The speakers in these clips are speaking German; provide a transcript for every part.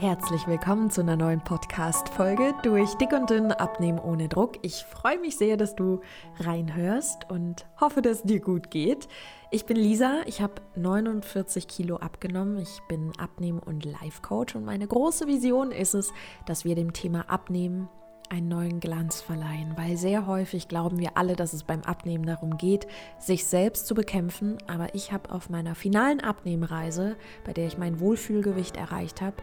Herzlich willkommen zu einer neuen Podcast-Folge durch Dick und Dünn Abnehmen ohne Druck. Ich freue mich sehr, dass du reinhörst und hoffe, dass es dir gut geht. Ich bin Lisa, ich habe 49 Kilo abgenommen. Ich bin Abnehmen- und Life-Coach und meine große Vision ist es, dass wir dem Thema Abnehmen einen neuen Glanz verleihen, weil sehr häufig glauben wir alle, dass es beim Abnehmen darum geht, sich selbst zu bekämpfen. Aber ich habe auf meiner finalen Abnehmreise, bei der ich mein Wohlfühlgewicht erreicht habe,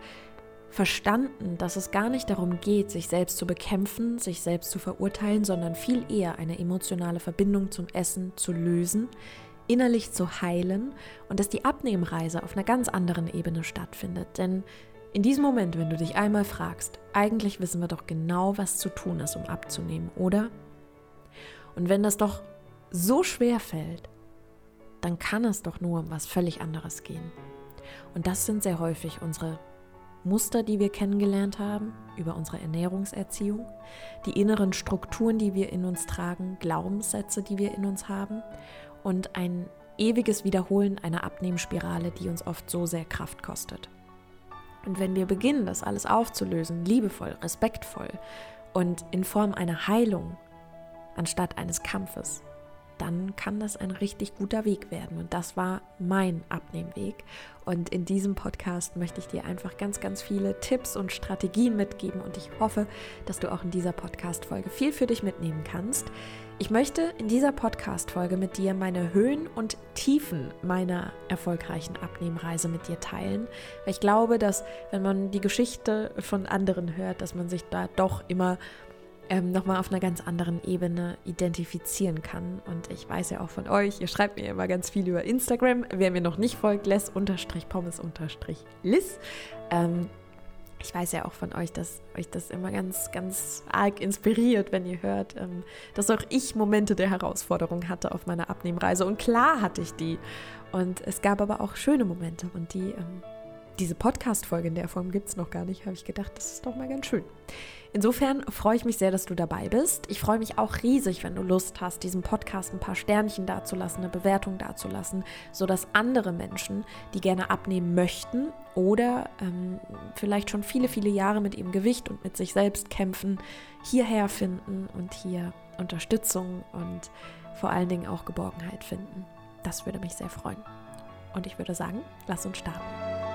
verstanden, dass es gar nicht darum geht, sich selbst zu bekämpfen, sich selbst zu verurteilen, sondern viel eher eine emotionale Verbindung zum Essen zu lösen, innerlich zu heilen und dass die Abnehmreise auf einer ganz anderen Ebene stattfindet. Denn in diesem Moment, wenn du dich einmal fragst, eigentlich wissen wir doch genau, was zu tun ist, um abzunehmen, oder? Und wenn das doch so schwer fällt, dann kann es doch nur um was völlig anderes gehen. Und das sind sehr häufig unsere Muster, die wir kennengelernt haben über unsere Ernährungserziehung, die inneren Strukturen, die wir in uns tragen, Glaubenssätze, die wir in uns haben und ein ewiges Wiederholen einer Abnehmspirale, die uns oft so sehr Kraft kostet. Und wenn wir beginnen, das alles aufzulösen, liebevoll, respektvoll und in Form einer Heilung anstatt eines Kampfes, dann kann das ein richtig guter Weg werden. Und das war mein Abnehmweg. Und in diesem Podcast möchte ich dir einfach ganz, ganz viele Tipps und Strategien mitgeben. Und ich hoffe, dass du auch in dieser Podcast-Folge viel für dich mitnehmen kannst. Ich möchte in dieser Podcast-Folge mit dir meine Höhen und Tiefen meiner erfolgreichen Abnehmreise mit dir teilen. Weil ich glaube, dass, wenn man die Geschichte von anderen hört, dass man sich da doch immer ähm, nochmal auf einer ganz anderen Ebene identifizieren kann. Und ich weiß ja auch von euch, ihr schreibt mir immer ganz viel über Instagram. Wer mir noch nicht folgt, les-pommes-liss. Ähm, ich weiß ja auch von euch, dass euch das immer ganz, ganz arg inspiriert, wenn ihr hört, ähm, dass auch ich Momente der Herausforderung hatte auf meiner Abnehmreise. Und klar hatte ich die. Und es gab aber auch schöne Momente. Und die, ähm, diese Podcast-Folge in der Form gibt es noch gar nicht, habe ich gedacht, das ist doch mal ganz schön. Insofern freue ich mich sehr, dass du dabei bist. Ich freue mich auch riesig, wenn du Lust hast, diesem Podcast ein paar Sternchen dazulassen, eine Bewertung dazulassen, sodass andere Menschen, die gerne abnehmen möchten oder ähm, vielleicht schon viele, viele Jahre mit ihrem Gewicht und mit sich selbst kämpfen, hierher finden und hier Unterstützung und vor allen Dingen auch Geborgenheit finden. Das würde mich sehr freuen. Und ich würde sagen, lass uns starten.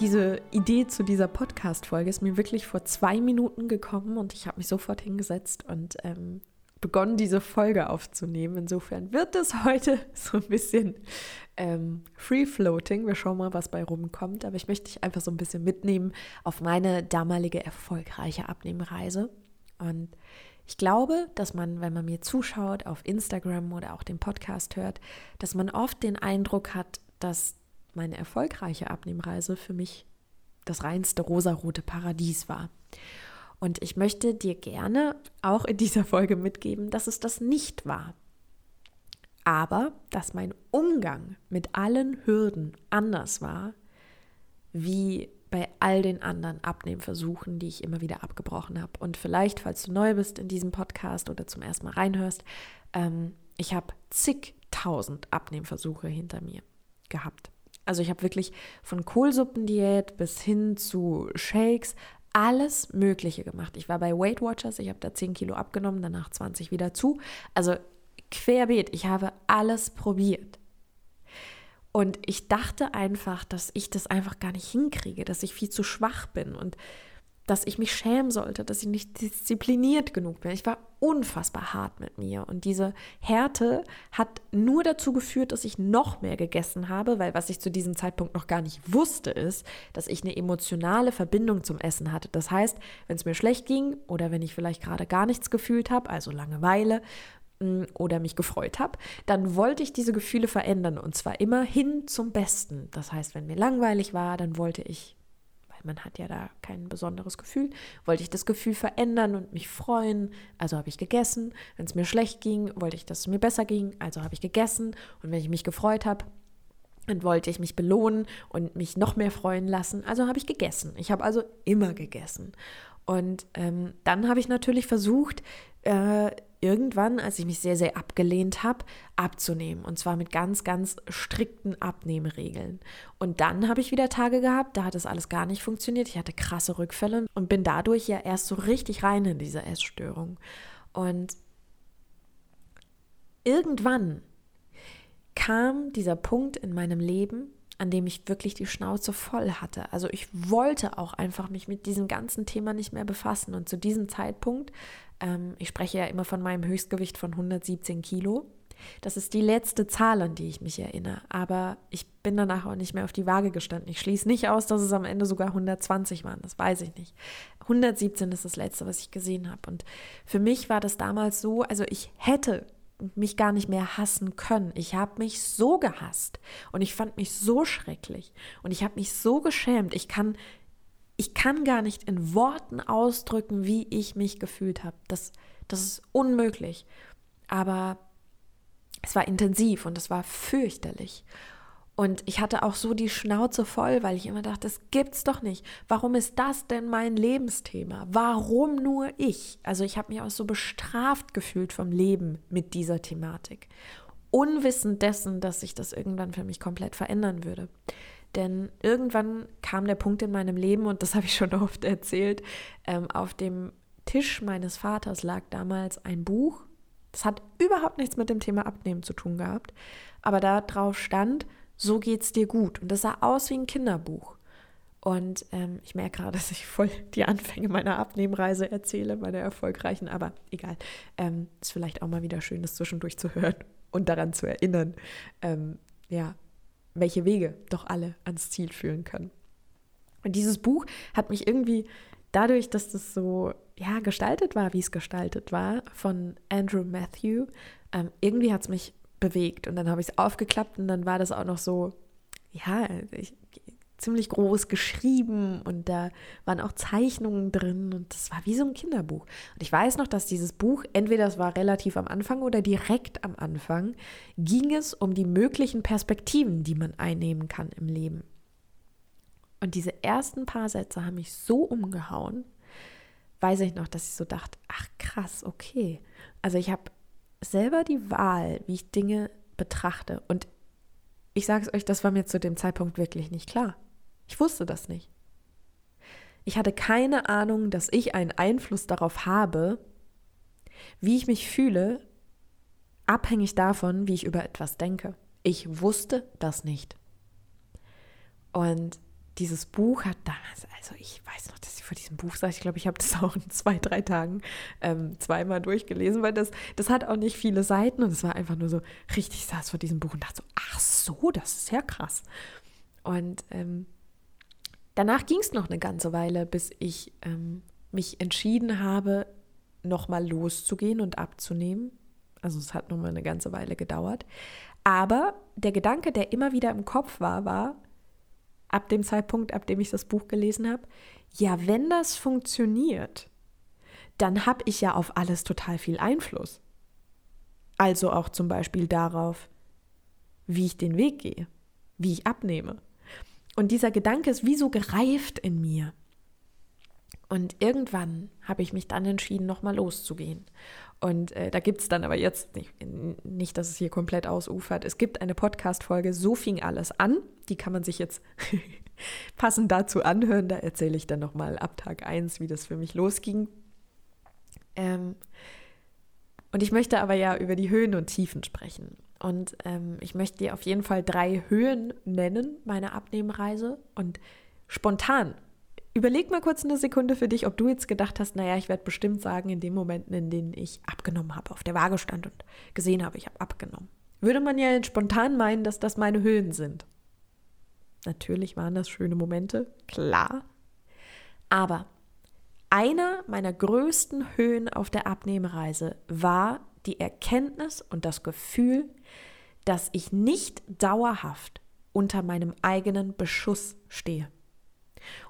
Diese Idee zu dieser Podcast-Folge ist mir wirklich vor zwei Minuten gekommen und ich habe mich sofort hingesetzt und ähm, begonnen, diese Folge aufzunehmen. Insofern wird es heute so ein bisschen ähm, free-floating. Wir schauen mal, was bei rumkommt. Aber ich möchte dich einfach so ein bisschen mitnehmen auf meine damalige erfolgreiche Abnehmreise. Und ich glaube, dass man, wenn man mir zuschaut auf Instagram oder auch den Podcast hört, dass man oft den Eindruck hat, dass meine erfolgreiche Abnehmreise für mich das reinste rosarote Paradies war. Und ich möchte dir gerne auch in dieser Folge mitgeben, dass es das nicht war. Aber dass mein Umgang mit allen Hürden anders war, wie bei all den anderen Abnehmversuchen, die ich immer wieder abgebrochen habe. Und vielleicht, falls du neu bist in diesem Podcast oder zum ersten Mal reinhörst, ähm, ich habe zigtausend Abnehmversuche hinter mir gehabt. Also ich habe wirklich von Kohlsuppendiät bis hin zu Shakes alles Mögliche gemacht. Ich war bei Weight Watchers, ich habe da 10 Kilo abgenommen, danach 20 wieder zu. Also querbeet, ich habe alles probiert. Und ich dachte einfach, dass ich das einfach gar nicht hinkriege, dass ich viel zu schwach bin. Und dass ich mich schämen sollte, dass ich nicht diszipliniert genug bin. Ich war unfassbar hart mit mir und diese Härte hat nur dazu geführt, dass ich noch mehr gegessen habe, weil was ich zu diesem Zeitpunkt noch gar nicht wusste, ist, dass ich eine emotionale Verbindung zum Essen hatte. Das heißt, wenn es mir schlecht ging oder wenn ich vielleicht gerade gar nichts gefühlt habe, also Langeweile, mm, oder mich gefreut habe, dann wollte ich diese Gefühle verändern und zwar immer hin zum Besten. Das heißt, wenn mir langweilig war, dann wollte ich man hat ja da kein besonderes Gefühl, wollte ich das Gefühl verändern und mich freuen, also habe ich gegessen. Wenn es mir schlecht ging, wollte ich, dass es mir besser ging, also habe ich gegessen. Und wenn ich mich gefreut habe, dann wollte ich mich belohnen und mich noch mehr freuen lassen, also habe ich gegessen. Ich habe also immer gegessen. Und ähm, dann habe ich natürlich versucht, äh, irgendwann, als ich mich sehr, sehr abgelehnt habe, abzunehmen. Und zwar mit ganz, ganz strikten Abnehmregeln. Und dann habe ich wieder Tage gehabt, da hat das alles gar nicht funktioniert. Ich hatte krasse Rückfälle und bin dadurch ja erst so richtig rein in diese Essstörung. Und irgendwann kam dieser Punkt in meinem Leben, an dem ich wirklich die Schnauze voll hatte. Also ich wollte auch einfach mich mit diesem ganzen Thema nicht mehr befassen. Und zu diesem Zeitpunkt, ähm, ich spreche ja immer von meinem Höchstgewicht von 117 Kilo. Das ist die letzte Zahl, an die ich mich erinnere. Aber ich bin danach auch nicht mehr auf die Waage gestanden. Ich schließe nicht aus, dass es am Ende sogar 120 waren. Das weiß ich nicht. 117 ist das letzte, was ich gesehen habe. Und für mich war das damals so, also ich hätte mich gar nicht mehr hassen können. Ich habe mich so gehasst und ich fand mich so schrecklich und ich habe mich so geschämt. Ich kann ich kann gar nicht in Worten ausdrücken, wie ich mich gefühlt habe. Das das ist unmöglich. Aber es war intensiv und es war fürchterlich. Und ich hatte auch so die Schnauze voll, weil ich immer dachte, das gibt's doch nicht. Warum ist das denn mein Lebensthema? Warum nur ich? Also ich habe mich auch so bestraft gefühlt vom Leben mit dieser Thematik. Unwissend dessen, dass sich das irgendwann für mich komplett verändern würde. Denn irgendwann kam der Punkt in meinem Leben, und das habe ich schon oft erzählt, ähm, auf dem Tisch meines Vaters lag damals ein Buch. Das hat überhaupt nichts mit dem Thema Abnehmen zu tun gehabt. Aber da drauf stand, so geht's dir gut. Und das sah aus wie ein Kinderbuch. Und ähm, ich merke gerade, dass ich voll die Anfänge meiner Abnehmreise erzähle, meiner erfolgreichen, aber egal. Ähm, ist vielleicht auch mal wieder schön, das zwischendurch zu hören und daran zu erinnern, ähm, ja, welche Wege doch alle ans Ziel führen können. Und dieses Buch hat mich irgendwie dadurch, dass das so ja gestaltet war, wie es gestaltet war, von Andrew Matthew, ähm, irgendwie hat es mich bewegt. Und dann habe ich es aufgeklappt und dann war das auch noch so, ja, ich, ziemlich groß geschrieben und da waren auch Zeichnungen drin und das war wie so ein Kinderbuch. Und ich weiß noch, dass dieses Buch, entweder es war relativ am Anfang oder direkt am Anfang, ging es um die möglichen Perspektiven, die man einnehmen kann im Leben. Und diese ersten paar Sätze haben mich so umgehauen, weiß ich noch, dass ich so dachte, ach krass, okay. Also ich habe selber die Wahl, wie ich Dinge betrachte. Und ich sage es euch, das war mir zu dem Zeitpunkt wirklich nicht klar. Ich wusste das nicht. Ich hatte keine Ahnung, dass ich einen Einfluss darauf habe, wie ich mich fühle, abhängig davon, wie ich über etwas denke. Ich wusste das nicht. Und dieses Buch hat damals, also ich weiß noch, dass ich vor diesem Buch saß, ich glaube, ich habe das auch in zwei, drei Tagen ähm, zweimal durchgelesen, weil das, das hat auch nicht viele Seiten und es war einfach nur so, richtig saß vor diesem Buch und dachte so, ach so, das ist ja krass. Und ähm, danach ging es noch eine ganze Weile, bis ich ähm, mich entschieden habe, nochmal loszugehen und abzunehmen. Also es hat nochmal eine ganze Weile gedauert. Aber der Gedanke, der immer wieder im Kopf war, war, ab dem Zeitpunkt, ab dem ich das Buch gelesen habe, ja, wenn das funktioniert, dann habe ich ja auf alles total viel Einfluss. Also auch zum Beispiel darauf, wie ich den Weg gehe, wie ich abnehme. Und dieser Gedanke ist wie so gereift in mir. Und irgendwann habe ich mich dann entschieden, nochmal loszugehen. Und äh, da gibt es dann aber jetzt nicht, nicht, dass es hier komplett ausufert. Es gibt eine Podcast-Folge, so fing alles an. Die kann man sich jetzt passend dazu anhören. Da erzähle ich dann nochmal ab Tag 1, wie das für mich losging. Ähm, und ich möchte aber ja über die Höhen und Tiefen sprechen. Und ähm, ich möchte dir auf jeden Fall drei Höhen nennen, meiner Abnehmreise. Und spontan Überleg mal kurz eine Sekunde für dich, ob du jetzt gedacht hast, naja, ich werde bestimmt sagen, in den Momenten, in denen ich abgenommen habe, auf der Waage stand und gesehen habe, ich habe abgenommen. Würde man ja spontan meinen, dass das meine Höhen sind. Natürlich waren das schöne Momente, klar. Aber einer meiner größten Höhen auf der Abnehmreise war die Erkenntnis und das Gefühl, dass ich nicht dauerhaft unter meinem eigenen Beschuss stehe.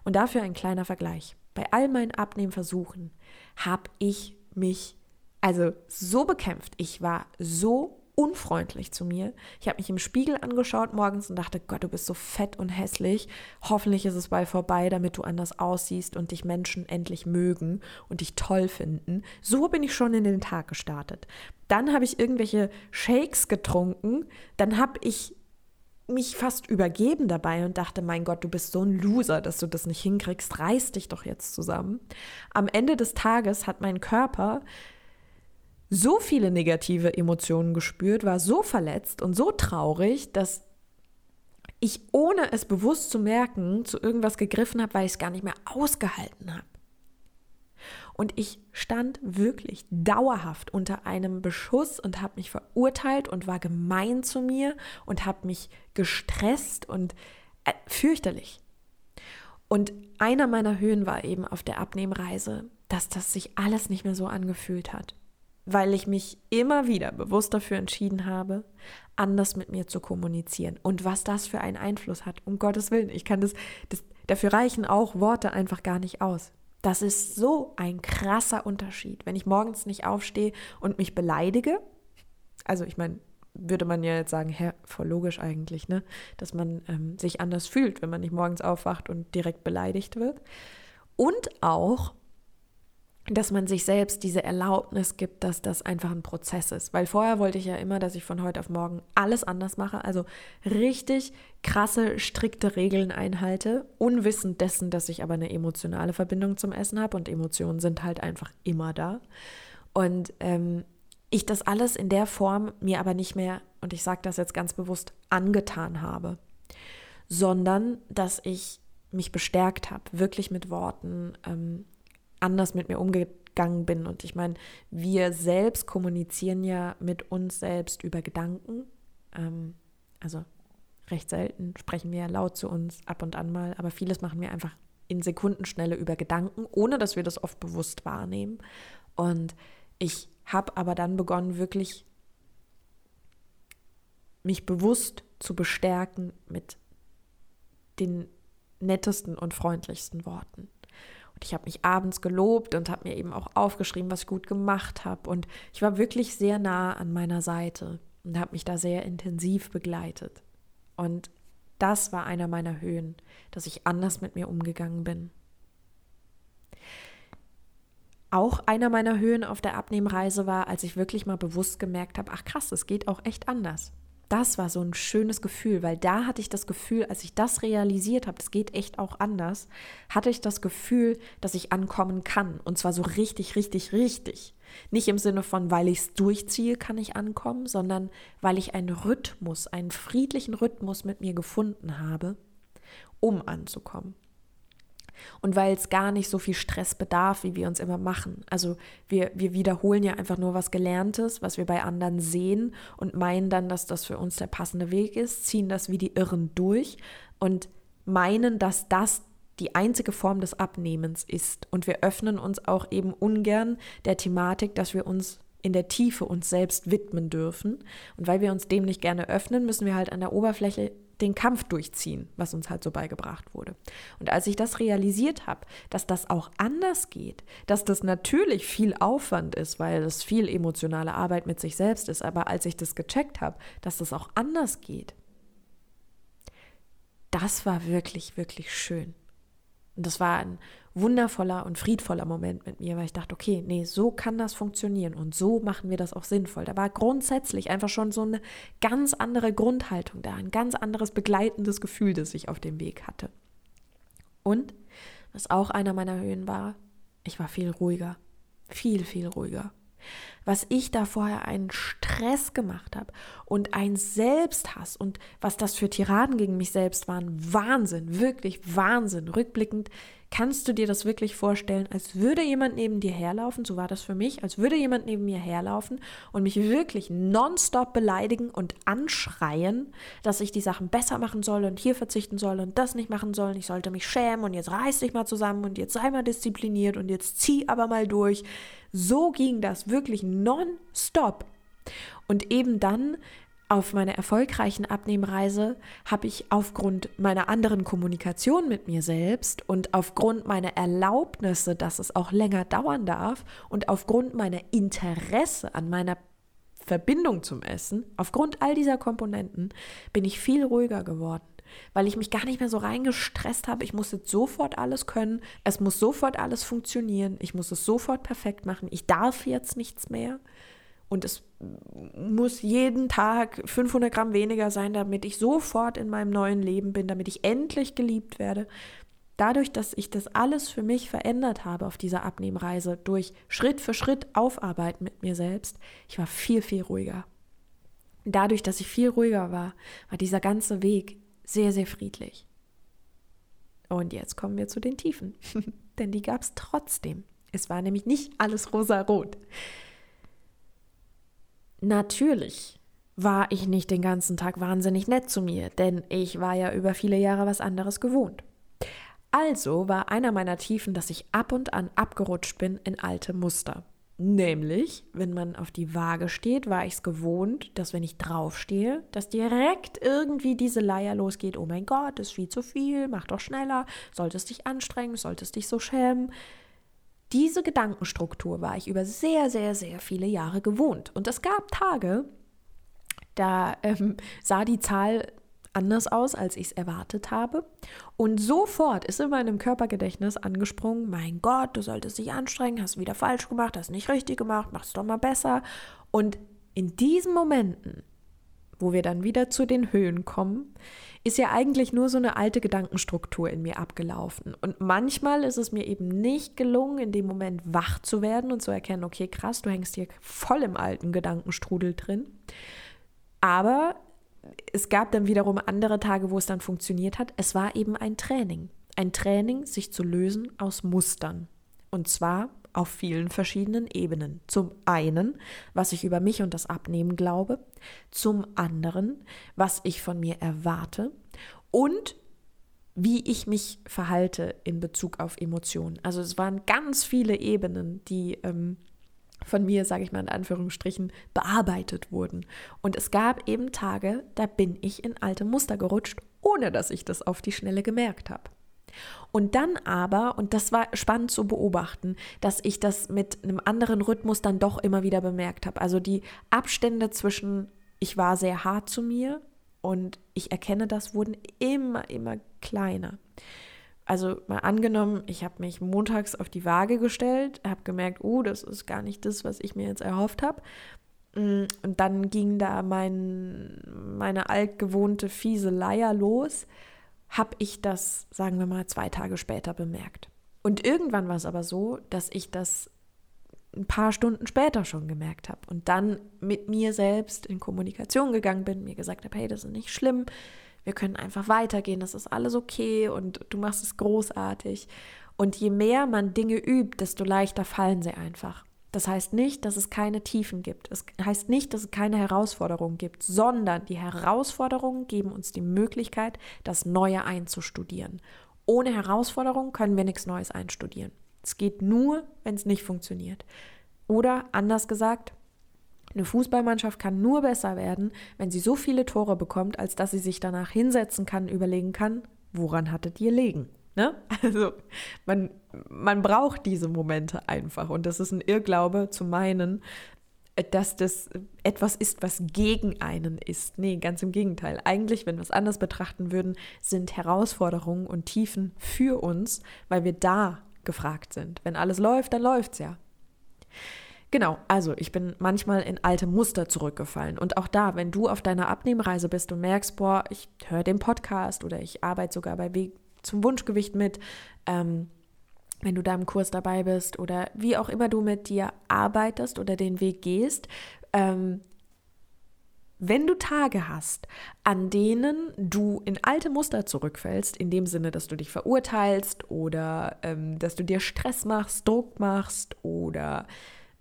Und dafür ein kleiner Vergleich. Bei all meinen Abnehmversuchen habe ich mich also so bekämpft. Ich war so unfreundlich zu mir. Ich habe mich im Spiegel angeschaut morgens und dachte, Gott, du bist so fett und hässlich. Hoffentlich ist es bald vorbei, damit du anders aussiehst und dich Menschen endlich mögen und dich toll finden. So bin ich schon in den Tag gestartet. Dann habe ich irgendwelche Shakes getrunken. Dann habe ich mich fast übergeben dabei und dachte, mein Gott, du bist so ein Loser, dass du das nicht hinkriegst, reiß dich doch jetzt zusammen. Am Ende des Tages hat mein Körper so viele negative Emotionen gespürt, war so verletzt und so traurig, dass ich ohne es bewusst zu merken zu irgendwas gegriffen habe, weil ich es gar nicht mehr ausgehalten habe. Und ich stand wirklich dauerhaft unter einem Beschuss und habe mich verurteilt und war gemein zu mir und habe mich gestresst und äh, fürchterlich. Und einer meiner Höhen war eben auf der Abnehmreise, dass das sich alles nicht mehr so angefühlt hat weil ich mich immer wieder bewusst dafür entschieden habe, anders mit mir zu kommunizieren. Und was das für einen Einfluss hat, um Gottes Willen, ich kann das, das dafür reichen auch Worte einfach gar nicht aus. Das ist so ein krasser Unterschied, wenn ich morgens nicht aufstehe und mich beleidige. Also ich meine, würde man ja jetzt sagen, hä, voll logisch eigentlich, ne? Dass man ähm, sich anders fühlt, wenn man nicht morgens aufwacht und direkt beleidigt wird. Und auch, dass man sich selbst diese Erlaubnis gibt, dass das einfach ein Prozess ist. Weil vorher wollte ich ja immer, dass ich von heute auf morgen alles anders mache, also richtig krasse, strikte Regeln einhalte, unwissend dessen, dass ich aber eine emotionale Verbindung zum Essen habe und Emotionen sind halt einfach immer da. Und ähm, ich das alles in der Form mir aber nicht mehr, und ich sage das jetzt ganz bewusst, angetan habe, sondern dass ich mich bestärkt habe, wirklich mit Worten, ähm, anders mit mir umgegangen bin. Und ich meine, wir selbst kommunizieren ja mit uns selbst über Gedanken. Ähm, also recht selten sprechen wir ja laut zu uns ab und an mal, aber vieles machen wir einfach in Sekundenschnelle über Gedanken, ohne dass wir das oft bewusst wahrnehmen. Und ich habe aber dann begonnen, wirklich mich bewusst zu bestärken mit den nettesten und freundlichsten Worten. Und ich habe mich abends gelobt und habe mir eben auch aufgeschrieben, was ich gut gemacht habe. Und ich war wirklich sehr nah an meiner Seite und habe mich da sehr intensiv begleitet. Und das war einer meiner Höhen, dass ich anders mit mir umgegangen bin. Auch einer meiner Höhen auf der Abnehmreise war, als ich wirklich mal bewusst gemerkt habe, ach krass, es geht auch echt anders das war so ein schönes Gefühl, weil da hatte ich das Gefühl, als ich das realisiert habe, das geht echt auch anders, hatte ich das Gefühl, dass ich ankommen kann. Und zwar so richtig, richtig, richtig. Nicht im Sinne von, weil ich es durchziehe, kann ich ankommen, sondern weil ich einen Rhythmus, einen friedlichen Rhythmus mit mir gefunden habe, um anzukommen und weil es gar nicht so viel Stress bedarf, wie wir uns immer machen. Also wir, wir wiederholen ja einfach nur was Gelerntes, was wir bei anderen sehen und meinen dann, dass das für uns der passende Weg ist, ziehen das wie die Irren durch und meinen, dass das die einzige Form des Abnehmens ist. Und wir öffnen uns auch eben ungern der Thematik, dass wir uns in der Tiefe uns selbst widmen dürfen. Und weil wir uns dem nicht gerne öffnen, müssen wir halt an der Oberfläche den Kampf durchziehen, was uns halt so beigebracht wurde. Und als ich das realisiert habe, dass das auch anders geht, dass das natürlich viel Aufwand ist, weil es viel emotionale Arbeit mit sich selbst ist, aber als ich das gecheckt habe, dass das auch anders geht, das war wirklich, wirklich schön. Und das war ein wundervoller und friedvoller Moment mit mir, weil ich dachte, okay, nee, so kann das funktionieren und so machen wir das auch sinnvoll. Da war grundsätzlich einfach schon so eine ganz andere Grundhaltung da, ein ganz anderes begleitendes Gefühl, das ich auf dem Weg hatte. Und, was auch einer meiner Höhen war, ich war viel ruhiger, viel, viel ruhiger was ich da vorher einen Stress gemacht habe und ein Selbsthass und was das für Tiraden gegen mich selbst waren, Wahnsinn, wirklich Wahnsinn. Rückblickend kannst du dir das wirklich vorstellen, als würde jemand neben dir herlaufen, so war das für mich, als würde jemand neben mir herlaufen und mich wirklich nonstop beleidigen und anschreien, dass ich die Sachen besser machen soll und hier verzichten soll und das nicht machen soll. Ich sollte mich schämen und jetzt reiß dich mal zusammen und jetzt sei mal diszipliniert und jetzt zieh aber mal durch. So ging das wirklich nonstop. Und eben dann auf meiner erfolgreichen Abnehmreise habe ich aufgrund meiner anderen Kommunikation mit mir selbst und aufgrund meiner Erlaubnisse, dass es auch länger dauern darf und aufgrund meiner Interesse an meiner Verbindung zum Essen, aufgrund all dieser Komponenten, bin ich viel ruhiger geworden weil ich mich gar nicht mehr so reingestresst habe. Ich muss jetzt sofort alles können. Es muss sofort alles funktionieren. Ich muss es sofort perfekt machen. Ich darf jetzt nichts mehr. Und es muss jeden Tag 500 Gramm weniger sein, damit ich sofort in meinem neuen Leben bin, damit ich endlich geliebt werde. Dadurch, dass ich das alles für mich verändert habe auf dieser Abnehmreise, durch Schritt für Schritt aufarbeiten mit mir selbst, ich war viel, viel ruhiger. Dadurch, dass ich viel ruhiger war, war dieser ganze Weg sehr, sehr friedlich. Und jetzt kommen wir zu den Tiefen, denn die gab es trotzdem. Es war nämlich nicht alles rosa-rot. Natürlich war ich nicht den ganzen Tag wahnsinnig nett zu mir, denn ich war ja über viele Jahre was anderes gewohnt. Also war einer meiner Tiefen, dass ich ab und an abgerutscht bin in alte Muster. Nämlich, wenn man auf die Waage steht, war ich es gewohnt, dass wenn ich draufstehe, dass direkt irgendwie diese Leier losgeht. Oh mein Gott, ist viel zu viel, mach doch schneller, solltest dich anstrengen, solltest dich so schämen. Diese Gedankenstruktur war ich über sehr, sehr, sehr viele Jahre gewohnt. Und es gab Tage, da ähm, sah die Zahl anders aus, als ich es erwartet habe. Und sofort ist in meinem Körpergedächtnis angesprungen, mein Gott, du solltest dich anstrengen, hast wieder falsch gemacht, hast nicht richtig gemacht, machst es doch mal besser. Und in diesen Momenten, wo wir dann wieder zu den Höhen kommen, ist ja eigentlich nur so eine alte Gedankenstruktur in mir abgelaufen. Und manchmal ist es mir eben nicht gelungen, in dem Moment wach zu werden und zu erkennen, okay, krass, du hängst hier voll im alten Gedankenstrudel drin. Aber es gab dann wiederum andere Tage, wo es dann funktioniert hat. Es war eben ein Training. Ein Training, sich zu lösen aus Mustern. Und zwar auf vielen verschiedenen Ebenen. Zum einen, was ich über mich und das Abnehmen glaube. Zum anderen, was ich von mir erwarte. Und wie ich mich verhalte in Bezug auf Emotionen. Also es waren ganz viele Ebenen, die ähm, von mir, sage ich mal in Anführungsstrichen, bearbeitet wurden. Und es gab eben Tage, da bin ich in alte Muster gerutscht, ohne dass ich das auf die Schnelle gemerkt habe. Und dann aber, und das war spannend zu beobachten, dass ich das mit einem anderen Rhythmus dann doch immer wieder bemerkt habe. Also die Abstände zwischen, ich war sehr hart zu mir und ich erkenne das, wurden immer, immer kleiner also mal angenommen, ich habe mich montags auf die Waage gestellt, habe gemerkt, oh, das ist gar nicht das, was ich mir jetzt erhofft habe. Mm, und dann ging da mein, meine altgewohnte fiese Leier los, habe ich das, sagen wir mal, zwei Tage später bemerkt. Und irgendwann war es aber so, dass ich das ein paar Stunden später schon gemerkt habe und dann mit mir selbst in Kommunikation gegangen bin, mir gesagt habe, hey, das ist nicht schlimm, wir können einfach weitergehen, das ist alles okay und du machst es großartig. Und je mehr man Dinge übt, desto leichter fallen sie einfach. Das heißt nicht, dass es keine Tiefen gibt. Es heißt nicht, dass es keine Herausforderungen gibt, sondern die Herausforderungen geben uns die Möglichkeit, das Neue einzustudieren. Ohne Herausforderungen können wir nichts Neues einstudieren. Es geht nur, wenn es nicht funktioniert. Oder anders gesagt, eine Fußballmannschaft kann nur besser werden, wenn sie so viele Tore bekommt, als dass sie sich danach hinsetzen kann, überlegen kann, woran hattet ihr legen? Ne? Also man, man braucht diese Momente einfach. Und das ist ein Irrglaube zu meinen, dass das etwas ist, was gegen einen ist. Nee, ganz im Gegenteil. Eigentlich, wenn wir es anders betrachten würden, sind Herausforderungen und Tiefen für uns, weil wir da gefragt sind. Wenn alles läuft, dann läuft es ja. Genau, also ich bin manchmal in alte Muster zurückgefallen. Und auch da, wenn du auf deiner Abnehmreise bist und merkst, boah, ich höre den Podcast oder ich arbeite sogar bei Weg zum Wunschgewicht mit, ähm, wenn du da im Kurs dabei bist oder wie auch immer du mit dir arbeitest oder den Weg gehst, ähm, wenn du Tage hast, an denen du in alte Muster zurückfällst, in dem Sinne, dass du dich verurteilst oder ähm, dass du dir Stress machst, Druck machst oder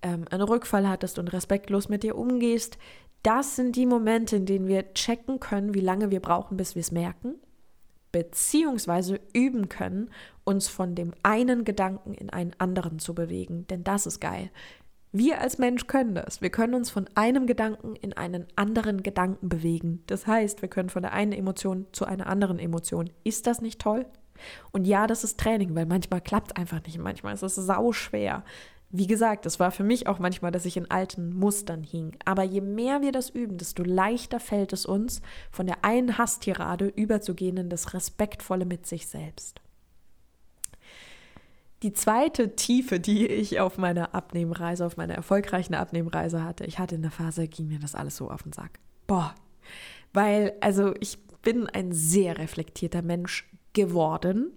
ähm, einen Rückfall hattest und respektlos mit dir umgehst, das sind die Momente, in denen wir checken können, wie lange wir brauchen, bis wir es merken, beziehungsweise üben können, uns von dem einen Gedanken in einen anderen zu bewegen. Denn das ist geil. Wir als Mensch können das. Wir können uns von einem Gedanken in einen anderen Gedanken bewegen. Das heißt, wir können von der einen Emotion zu einer anderen Emotion. Ist das nicht toll? Und ja, das ist Training, weil manchmal klappt es einfach nicht. Manchmal ist es sau schwer. Wie gesagt, es war für mich auch manchmal, dass ich in alten Mustern hing. Aber je mehr wir das üben, desto leichter fällt es uns, von der einen Hasstirade überzugehen in das Respektvolle mit sich selbst. Die zweite Tiefe, die ich auf meiner Abnehmreise, auf meiner erfolgreichen Abnehmreise hatte, ich hatte in der Phase, ging mir das alles so auf den Sack. Boah, weil, also ich bin ein sehr reflektierter Mensch geworden,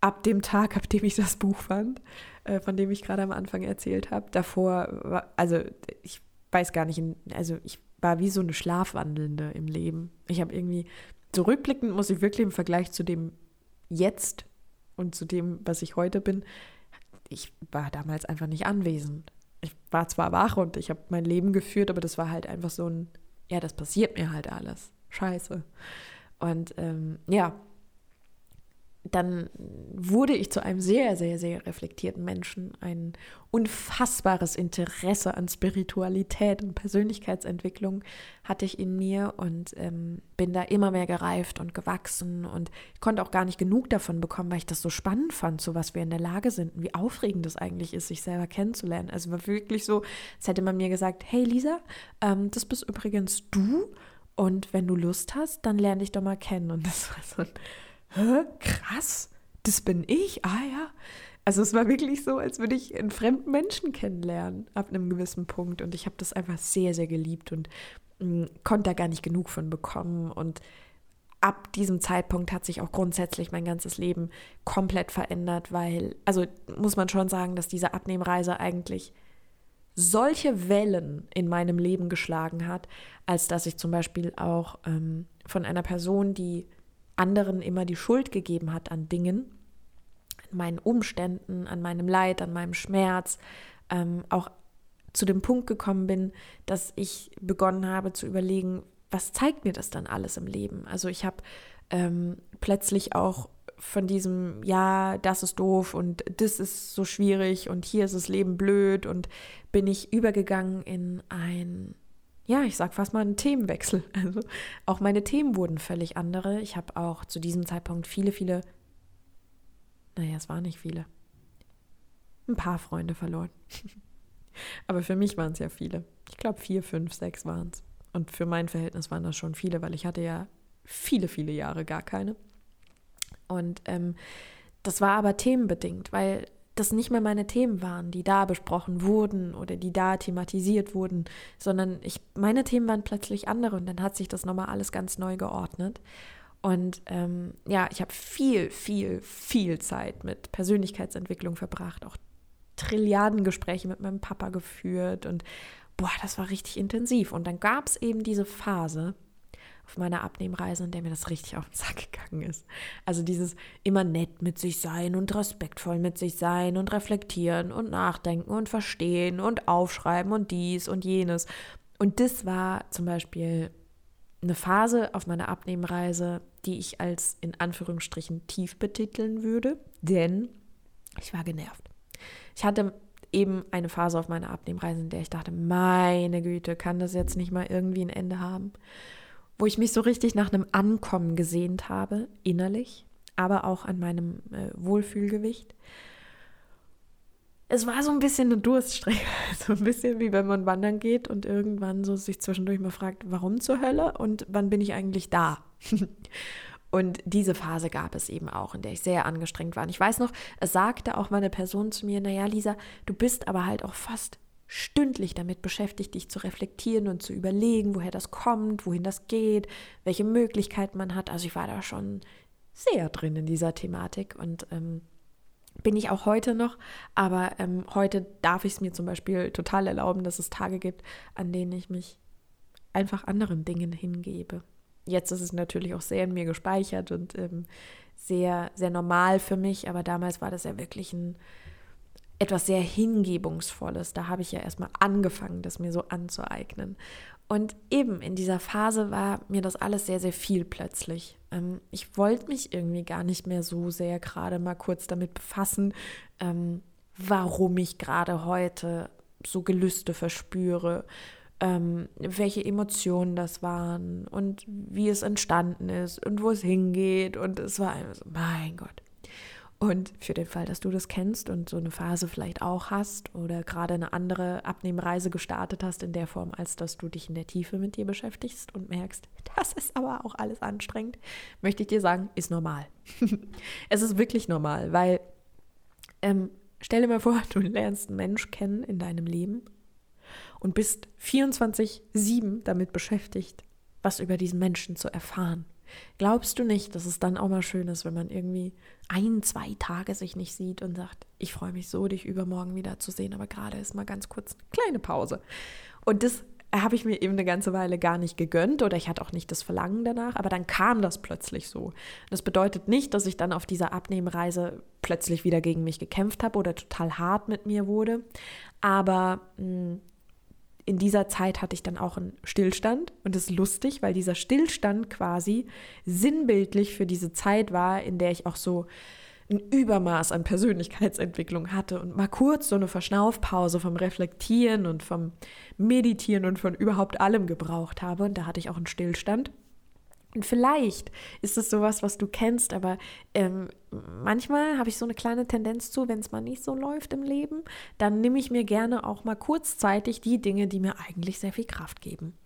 ab dem Tag, ab dem ich das Buch fand, äh, von dem ich gerade am Anfang erzählt habe. Davor, war, also ich weiß gar nicht, also ich war wie so eine Schlafwandelnde im Leben. Ich habe irgendwie, zurückblickend muss ich wirklich im Vergleich zu dem Jetzt und zu dem, was ich heute bin, ich war damals einfach nicht anwesend. Ich war zwar wach und ich habe mein Leben geführt, aber das war halt einfach so ein, ja, das passiert mir halt alles. Scheiße. Und ähm, ja, dann wurde ich zu einem sehr, sehr, sehr reflektierten Menschen. Ein unfassbares Interesse an Spiritualität und Persönlichkeitsentwicklung hatte ich in mir und ähm, bin da immer mehr gereift und gewachsen und konnte auch gar nicht genug davon bekommen, weil ich das so spannend fand, zu was wir in der Lage sind und wie aufregend es eigentlich ist, sich selber kennenzulernen. Also war wirklich so, als hätte man mir gesagt, hey Lisa, ähm, das bist übrigens du und wenn du Lust hast, dann lerne dich doch mal kennen. Und das war so ein hä, krass, das bin ich, ah ja. Also es war wirklich so, als würde ich einen fremden Menschen kennenlernen ab einem gewissen Punkt. Und ich habe das einfach sehr, sehr geliebt und mh, mm, konnte da gar nicht genug von bekommen. Und ab diesem Zeitpunkt hat sich auch grundsätzlich mein ganzes Leben komplett verändert, weil, also muss man schon sagen, dass diese Abnehmreise eigentlich solche Wellen in meinem Leben geschlagen hat, als dass ich zum Beispiel auch ähm, von einer Person, die anderen immer die Schuld gegeben hat an Dingen, an meinen Umständen, an meinem Leid, an meinem Schmerz, ähm, auch zu dem Punkt gekommen bin, dass ich begonnen habe zu überlegen, was zeigt mir das dann alles im Leben? Also ich habe ähm, plötzlich auch von diesem, ja, das ist doof und das ist so schwierig und hier ist das Leben blöd und bin ich übergegangen in ein ja, ich sag fast mal einen Themenwechsel. Also auch meine Themen wurden völlig andere. Ich habe auch zu diesem Zeitpunkt viele, viele, naja, es waren nicht viele, ein paar Freunde verloren. Aber für mich waren es ja viele. Ich glaube, vier, fünf, sechs waren es. Und für mein Verhältnis waren das schon viele, weil ich hatte ja viele, viele Jahre gar keine. Und ähm, das war aber themenbedingt, weil das nicht mehr meine Themen waren, die da besprochen wurden oder die da thematisiert wurden, sondern ich, meine Themen waren plötzlich andere und dann hat sich das nochmal alles ganz neu geordnet. Und ähm, ja, ich habe viel, viel, viel Zeit mit Persönlichkeitsentwicklung verbracht, auch Trilliarden Gespräche mit meinem Papa geführt und boah, das war richtig intensiv. Und dann gab es eben diese Phase, auf meiner Abnehmreise, in der mir das richtig auf den Sack gegangen ist. Also dieses immer nett mit sich sein und respektvoll mit sich sein und reflektieren und nachdenken und verstehen und aufschreiben und dies und jenes. Und das war zum Beispiel eine Phase auf meiner Abnehmreise, die ich als in Anführungsstrichen tief betiteln würde, denn ich war genervt. Ich hatte eben eine Phase auf meiner Abnehmreise, in der ich dachte, meine Güte, kann das jetzt nicht mal irgendwie ein Ende haben? Wo ich mich so richtig nach einem Ankommen gesehnt habe, innerlich, aber auch an meinem äh, Wohlfühlgewicht. Es war so ein bisschen eine Durststrecke, so ein bisschen wie wenn man wandern geht und irgendwann so sich zwischendurch mal fragt, warum zur Hölle und wann bin ich eigentlich da? Und diese Phase gab es eben auch, in der ich sehr angestrengt war. Und ich weiß noch, es sagte auch meine Person zu mir, naja, Lisa, du bist aber halt auch fast stündlich damit beschäftigt, dich zu reflektieren und zu überlegen, woher das kommt, wohin das geht, welche Möglichkeiten man hat. Also ich war da schon sehr drin in dieser Thematik und ähm, bin ich auch heute noch, aber ähm, heute darf ich es mir zum Beispiel total erlauben, dass es Tage gibt, an denen ich mich einfach anderen Dingen hingebe. Jetzt ist es natürlich auch sehr in mir gespeichert und ähm, sehr, sehr normal für mich, aber damals war das ja wirklich ein, etwas sehr Hingebungsvolles. Da habe ich ja erstmal angefangen, das mir so anzueignen. Und eben in dieser Phase war mir das alles sehr, sehr viel plötzlich. Ähm, ich wollte mich irgendwie gar nicht mehr so sehr gerade mal kurz damit befassen, ähm, warum ich gerade heute so Gelüste verspüre, ähm, welche Emotionen das waren und wie es entstanden ist und wo es hingeht. Und es war einfach so, mein Gott. Und für den Fall, dass du das kennst und so eine Phase vielleicht auch hast oder gerade eine andere Abnehmreise gestartet hast in der Form, als dass du dich in der Tiefe mit dir beschäftigst und merkst, das ist aber auch alles anstrengend, möchte ich dir sagen, ist normal. es ist wirklich normal, weil ähm, stell dir mal vor, du lernst einen Mensch kennen in deinem Leben und bist 24-7 damit beschäftigt, was über diesen Menschen zu erfahren Glaubst du nicht, dass es dann auch mal schön ist, wenn man irgendwie ein, zwei Tage sich nicht sieht und sagt, ich freue mich so, dich übermorgen wieder zu sehen, aber gerade ist mal ganz kurz eine kleine Pause. Und das habe ich mir eben eine ganze Weile gar nicht gegönnt oder ich hatte auch nicht das Verlangen danach, aber dann kam das plötzlich so. Das bedeutet nicht, dass ich dann auf dieser Abnehmreise plötzlich wieder gegen mich gekämpft habe oder total hart mit mir wurde, aber mh, hm, in dieser Zeit hatte ich dann auch einen Stillstand und das ist lustig, weil dieser Stillstand quasi sinnbildlich für diese Zeit war, in der ich auch so ein Übermaß an Persönlichkeitsentwicklung hatte und mal kurz so eine Verschnaufpause vom Reflektieren und vom Meditieren und von überhaupt allem gebraucht habe. Und da hatte ich auch einen Stillstand. Und vielleicht ist es sowas, was du kennst, aber ähm, manchmal habe ich so eine kleine Tendenz zu, wenn es mal nicht so läuft im Leben, dann nehme ich mir gerne auch mal kurzzeitig die Dinge, die mir eigentlich sehr viel Kraft geben.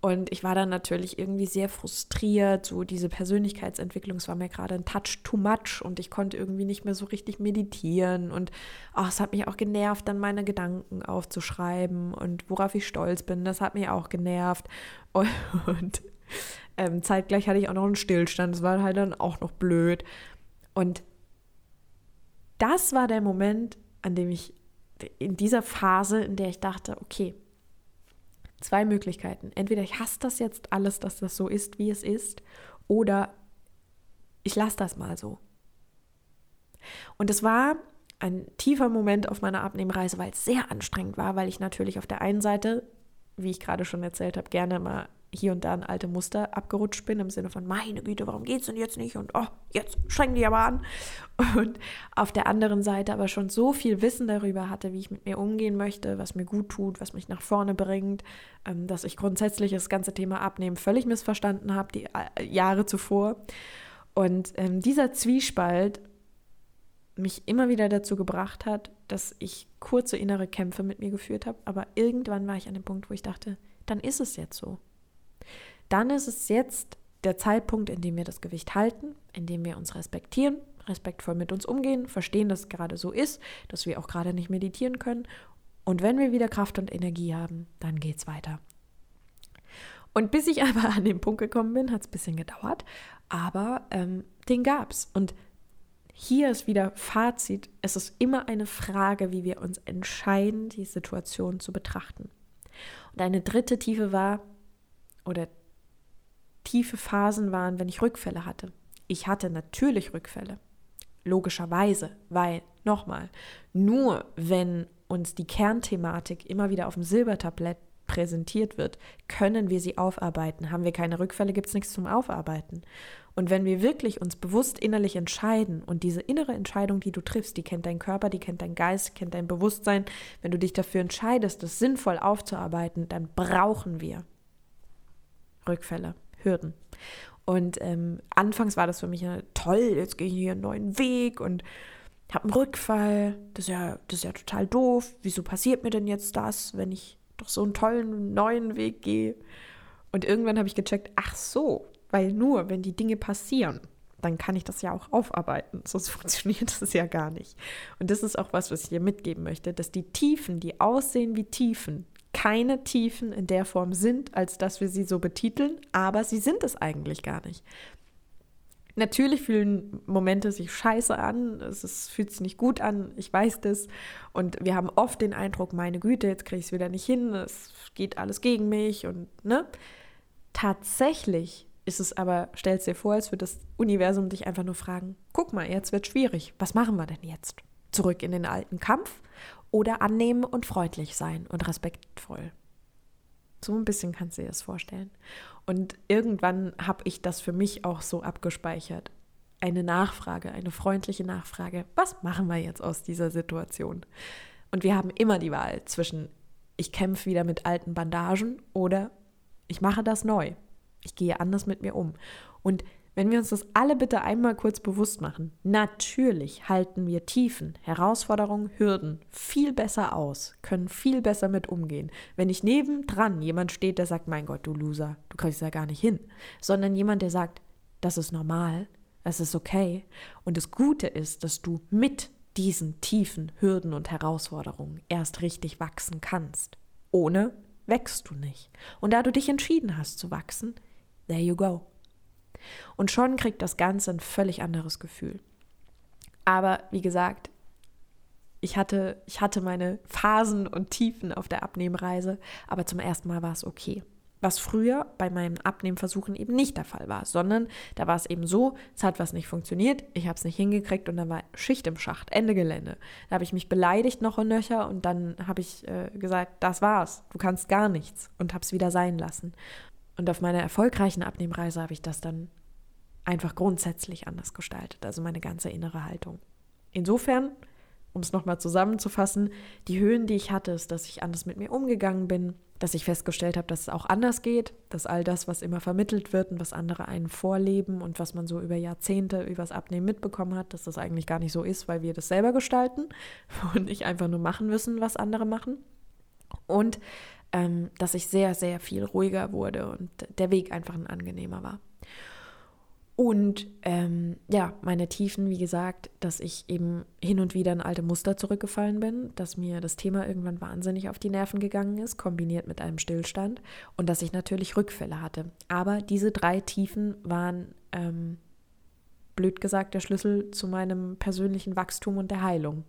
Und ich war dann natürlich irgendwie sehr frustriert. So diese Persönlichkeitsentwicklung, es war mir gerade ein Touch too much und ich konnte irgendwie nicht mehr so richtig meditieren. Und oh, es hat mich auch genervt, dann meine Gedanken aufzuschreiben und worauf ich stolz bin. Das hat mich auch genervt. Und, und ähm, zeitgleich hatte ich auch noch einen Stillstand. Das war halt dann auch noch blöd. Und das war der Moment, an dem ich in dieser Phase, in der ich dachte, okay, zwei Möglichkeiten. Entweder ich hasse das jetzt alles, dass das so ist, wie es ist, oder ich lasse das mal so. Und es war ein tiefer Moment auf meiner Abnehmreise, weil es sehr anstrengend war, weil ich natürlich auf der einen Seite, wie ich gerade schon erzählt habe, gerne mal hier und da in alte Muster abgerutscht bin, im Sinne von, meine Güte, warum geht es denn jetzt nicht? Und oh, jetzt streng dich aber an. Und auf der anderen Seite aber schon so viel Wissen darüber hatte, wie ich mit mir umgehen möchte, was mir gut tut, was mich nach vorne bringt, ähm, dass ich grundsätzlich das ganze Thema Abnehmen völlig missverstanden habe, die äh, Jahre zuvor. Und ähm, dieser Zwiespalt mich immer wieder dazu gebracht hat, dass ich kurze innere Kämpfe mit mir geführt habe, aber irgendwann war ich an dem Punkt, wo ich dachte, dann ist es jetzt so dann ist es jetzt der Zeitpunkt, in dem wir das Gewicht halten, in dem wir uns respektieren, respektvoll mit uns umgehen, verstehen, dass es gerade so ist, dass wir auch gerade nicht meditieren können. Und wenn wir wieder Kraft und Energie haben, dann geht es weiter. Und bis ich aber an den Punkt gekommen bin, hat es ein bisschen gedauert, aber ähm, den gab es. Und hier ist wieder Fazit, es ist immer eine Frage, wie wir uns entscheiden, die Situation zu betrachten. Und eine dritte Tiefe war, oder tiefe Phasen waren, wenn ich Rückfälle hatte. Ich hatte natürlich Rückfälle. Logischerweise, weil, nochmal, nur wenn uns die Kernthematik immer wieder auf dem Silbertablett präsentiert wird, können wir sie aufarbeiten. Haben wir keine Rückfälle, gibt es nichts zum Aufarbeiten. Und wenn wir wirklich uns bewusst innerlich entscheiden und diese innere Entscheidung, die du triffst, die kennt dein Körper, die kennt dein Geist, kennt dein Bewusstsein, wenn du dich dafür entscheidest, das sinnvoll aufzuarbeiten, dann brauchen wir Rückfälle. Hürden. Und ähm, anfangs war das für mich ja toll, jetzt gehe ich hier einen neuen Weg und habe einen Rückfall. Das ist, ja, das ist ja total doof. Wieso passiert mir denn jetzt das, wenn ich doch so einen tollen neuen Weg gehe? Und irgendwann habe ich gecheckt, ach so, weil nur wenn die Dinge passieren, dann kann ich das ja auch aufarbeiten. Sonst funktioniert das ja gar nicht. Und das ist auch was, was ich dir mitgeben möchte, dass die Tiefen, die aussehen wie Tiefen, keine Tiefen in der Form sind, als dass wir sie so betiteln, aber sie sind es eigentlich gar nicht. Natürlich fühlen Momente sich scheiße an, es ist, fühlt sich nicht gut an, ich weiß das. Und wir haben oft den Eindruck, meine Güte, jetzt kriege ich es wieder nicht hin, es geht alles gegen mich und ne. Tatsächlich ist es aber, stell es dir vor, als würde das Universum dich einfach nur fragen, guck mal, jetzt wird schwierig, was machen wir denn jetzt? Zurück in den alten Kampf oder annehmen und freundlich sein und respektvoll. So ein bisschen kannst du dir das vorstellen. Und irgendwann habe ich das für mich auch so abgespeichert. Eine Nachfrage, eine freundliche Nachfrage. Was machen wir jetzt aus dieser Situation? Und wir haben immer die Wahl zwischen, ich kämpfe wieder mit alten Bandagen oder ich mache das neu. Ich gehe anders mit mir um. Und wenn wir uns das alle bitte einmal kurz bewusst machen, natürlich halten wir Tiefen, Herausforderungen, Hürden viel besser aus, können viel besser mit umgehen. Wenn nicht nebendran jemand steht, der sagt, mein Gott, du Loser, du kriegst da gar nicht hin, sondern jemand, der sagt, das ist normal, das ist okay. Und das Gute ist, dass du mit diesen tiefen Hürden und Herausforderungen erst richtig wachsen kannst. Ohne wächst du nicht. Und da du dich entschieden hast zu wachsen, there you go. Und schon kriegt das Ganze ein völlig anderes Gefühl. Aber wie gesagt, ich hatte, ich hatte meine Phasen und Tiefen auf der Abnehmreise, aber zum ersten Mal war es okay. Was früher bei meinen Abnehmversuchen eben nicht der Fall war, sondern da war es eben so, es hat was nicht funktioniert, ich habe es nicht hingekriegt und dann war Schicht im Schacht, Ende Gelände. Da habe ich mich beleidigt noch und nöcher und dann habe ich äh, gesagt, das war's, du kannst gar nichts und habe es wieder sein lassen. Und auf meiner erfolgreichen Abnehmreise habe ich das dann einfach grundsätzlich anders gestaltet, also meine ganze innere Haltung. Insofern, um es nochmal zusammenzufassen, die Höhen, die ich hatte, ist, dass ich anders mit mir umgegangen bin, dass ich festgestellt habe, dass es auch anders geht, dass all das, was immer vermittelt wird und was andere einen vorleben und was man so über Jahrzehnte übers Abnehmen mitbekommen hat, dass das eigentlich gar nicht so ist, weil wir das selber gestalten und nicht einfach nur machen müssen, was andere machen. Und ähm, dass ich sehr, sehr viel ruhiger wurde und der Weg einfach ein angenehmer war. Und ähm, ja, meine Tiefen, wie gesagt, dass ich eben hin und wieder in alte Muster zurückgefallen bin, dass mir das Thema irgendwann wahnsinnig auf die Nerven gegangen ist, kombiniert mit einem Stillstand und dass ich natürlich Rückfälle hatte. Aber diese drei Tiefen waren, ähm, blöd gesagt, der Schlüssel zu meinem persönlichen Wachstum und der Heilung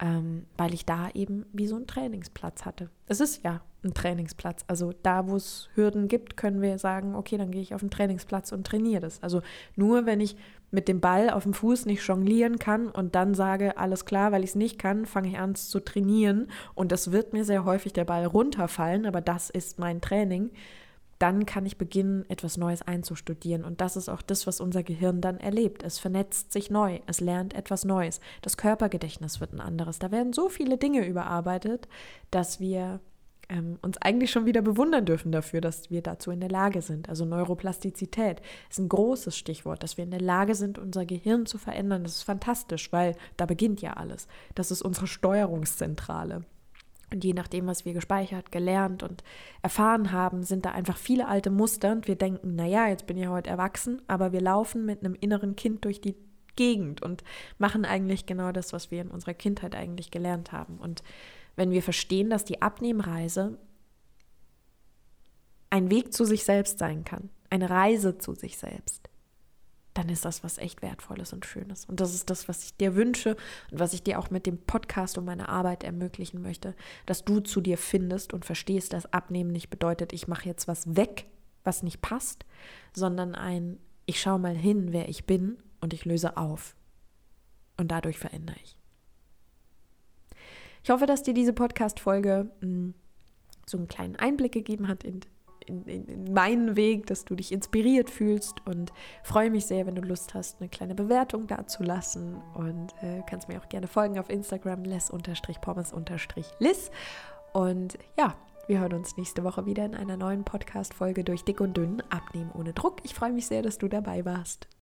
ähm, weil ich da eben wie so einen Trainingsplatz hatte. Es ist ja ein Trainingsplatz. Also da, wo es Hürden gibt, können wir sagen, okay, dann gehe ich auf den Trainingsplatz und trainiere das. Also nur wenn ich mit dem Ball auf dem Fuß nicht jonglieren kann und dann sage, alles klar, weil ich es nicht kann, fange ich an zu trainieren und das wird mir sehr häufig der Ball runterfallen, aber das ist mein Training dann kann ich beginnen, etwas Neues einzustudieren. Und das ist auch das, was unser Gehirn dann erlebt. Es vernetzt sich neu, es lernt etwas Neues. Das Körpergedächtnis wird ein anderes. Da werden so viele Dinge überarbeitet, dass wir ähm, uns eigentlich schon wieder bewundern dürfen dafür, dass wir dazu in der Lage sind. Also Neuroplastizität ist ein großes Stichwort, dass wir in der Lage sind, unser Gehirn zu verändern. Das ist fantastisch, weil da beginnt ja alles. Das ist unsere Steuerungszentrale. Und je nachdem, was wir gespeichert, gelernt und erfahren haben, sind da einfach viele alte Muster und wir denken, naja, jetzt bin ich heute erwachsen, aber wir laufen mit einem inneren Kind durch die Gegend und machen eigentlich genau das, was wir in unserer Kindheit eigentlich gelernt haben. Und wenn wir verstehen, dass die Abnehmreise ein Weg zu sich selbst sein kann, eine Reise zu sich selbst, dann ist das was echt Wertvolles und Schönes. Und das ist das, was ich dir wünsche und was ich dir auch mit dem Podcast und meiner Arbeit ermöglichen möchte, dass du zu dir findest und verstehst, dass Abnehmen nicht bedeutet, ich mache jetzt was weg, was nicht passt, sondern ein, ich schaue mal hin, wer ich bin und ich löse auf. Und dadurch verändere ich. Ich hoffe, dass dir diese Podcast-Folge hm, so einen kleinen Einblick gegeben hat in in, in, in, meinen Weg, dass du dich inspiriert fühlst und freue mich sehr, wenn du Lust hast, eine kleine Bewertung dazulassen und äh, kannst mir auch gerne folgen auf Instagram les-pommes-liss und ja, wir hören uns nächste Woche wieder in einer neuen Podcast-Folge durch Dick und Dünn, Abnehmen ohne Druck. Ich freue mich sehr, dass du dabei warst.